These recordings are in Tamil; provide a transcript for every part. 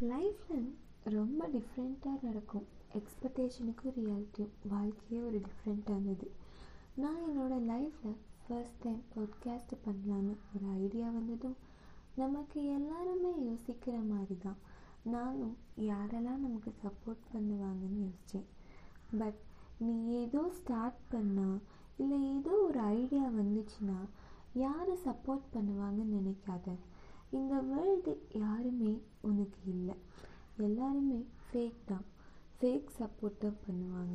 லைஃப்பில் ரொம்ப டிஃப்ரெண்ட்டாக நடக்கும். எக்ஸ்பெக்டேஷனுக்கும் ரியாலிட்டியும் வாழ்க்கையே ஒரு டிஃப்ரெண்ட்டானது நான் என்னோடய லைஃப்பில் ஃபர்ஸ்ட் டைம் பாட்காஸ்ட் பண்ணலான்னு ஒரு ஐடியா வந்ததும் நமக்கு எல்லாருமே யோசிக்கிற மாதிரி தான் நானும் யாரெல்லாம் நமக்கு சப்போர்ட் பண்ணுவாங்கன்னு யோசித்தேன் பட் நீ ஏதோ ஸ்டார்ட் பண்ணால் இல்லை ஏதோ ஒரு ஐடியா வந்துச்சுன்னா யாரை சப்போர்ட் பண்ணுவாங்கன்னு நினைக்காத. இந்த வேர்ல்டு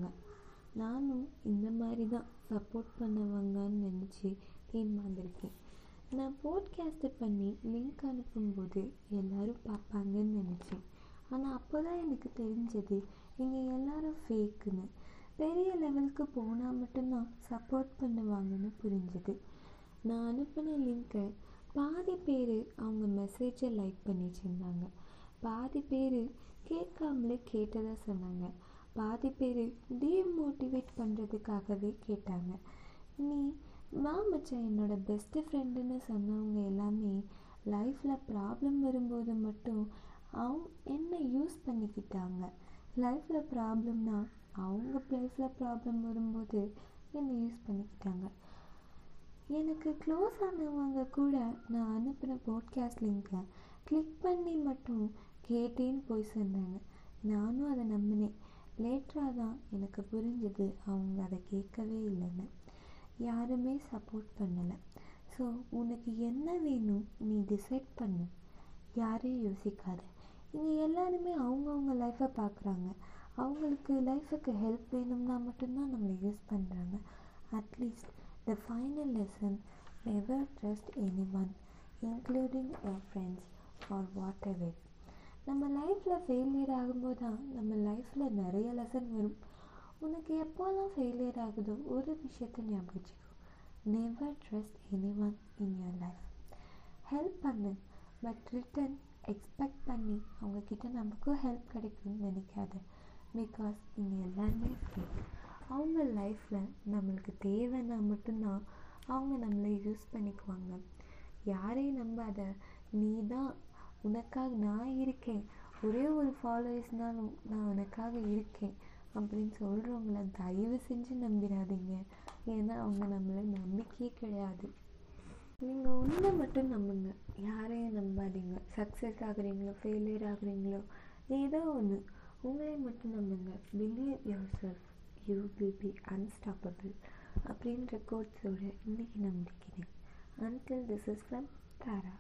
பண்ணுவாங்க நானும் இந்த மாதிரி தான் சப்போர்ட் பண்ணுவாங்கன்னு நினச்சி ஏமாந்துருக்கேன் நான் போட்காஸ்ட்டு பண்ணி லிங்க் அனுப்பும்போது எல்லோரும் பார்ப்பாங்கன்னு நினச்சேன். ஆனால் அப்போ தான் எனக்கு தெரிஞ்சது நீங்கள் எல்லாரும் ஃபேக்குன்னு பெரிய லெவலுக்கு போனால் மட்டும்தான் சப்போர்ட் பண்ணுவாங்கன்னு புரிஞ்சுது. நான் அனுப்பின லிங்க்கை பாதி பேர் அவங்க மெசேஜை லைக் பண்ணி பாதி பேர் கேட்காமலே கேட்டதாக சொன்னாங்க. பாதி பேர் டீமோட்டிவேட் பண்ணுறதுக்காகவே கேட்டாங்க. நீ வா மச்சான் என்னோட பெஸ்ட்டு ஃப்ரெண்டுன்னு சொன்னவங்க எல்லாமே லைஃப்பில் ப்ராப்ளம் வரும்போது மட்டும் அவங்க என்ன யூஸ் பண்ணிக்கிட்டாங்க? லைஃப்பில் ப்ராப்ளம்னா அவங்க லைஃப்பில் ப்ராப்ளம் வரும்போது என்ன யூஸ் பண்ணிக்கிட்டாங்க? எனக்கு க்ளோஸ் ஆனவங்க கூட நான் அனுப்பின போட்காஸ்ட் லிங்கை கிளிக் பண்ணி மட்டும் கேட்டேன்னு போய் சொன்னாங்க. நானும் அதை நம்பினேன். லேட்டராக தான் எனக்கு புரிஞ்சது. அவங்க அதை கேட்கவே இல்லைன்னு. யாருமே சப்போர்ட் பண்ணலை. ஸோ உனக்கு என்ன வேணும்? நீ டிசைட் பண்ணு. யாரையும் யோசிக்காத. இங்கே எல்லாருமே அவங்கவுங்க லைஃப்பை பார்க்குறாங்க அவங்களுக்கு லைஃபுக்கு ஹெல்ப் வேணும்னா மட்டும்தான் நம்மளை யூஸ் பண்ணுறாங்க at least the final lesson never trust any one including your friends or whatever நம்ம லைஃப்பில் ஃபெயிலியர் ஆகும்போது தான் நம்ம லைஃப்பில் நிறைய லெசன் வரும். உனக்கு எப்போல்லாம் ஃபெயிலியர் ஆகுதோ ஒரு விஷயத்தை ஞாபகம் வச்சுக்கோ. Never trust any one in your life help பண்ணு பட் ரிட்டன் எக்ஸ்பெக்ட் பண்ணி அவங்கக்கிட்ட நமக்கும் ஹெல்ப் கிடைக்கும்னு நினைக்காத. பிகாஸ் இங்கே எல்லாருமே ஃப்ரீ அவங்க லைஃப்பில் நம்மளுக்கு தேவைன்னா மட்டும்தான் அவங்க நம்மளை யூஸ் பண்ணிக்குவாங்க. யாரையும் நம்பாத நீ தான் உனக்காக நான் இருக்கேன். ஒரே ஒரு ஃபாலோவர்ஸ்னாலும் நான் உனக்காக இருக்கேன். அப்படின்னு சொல்கிறவங்கள தயவு செஞ்சு நம்பிடாதீங்க. ஏன்னா அவங்க நம்மளை நம்பிக்கையே கிடையாது. நீங்கள் ஒன்றை மட்டும் நம்புங்க. யாரையும் நம்பாதீங்க. சக்ஸஸ் ஆகுறீங்களோ ஃபெயிலியர் ஆகுறீங்களோ ஏதோ ஒன்று உங்களை மட்டும் நம்புங்க. Believe yourself you will be unstoppable அப்படின்ற கோட்ஸோட இன்றைக்கி நம்பிக்கிறேன் until this is from Thara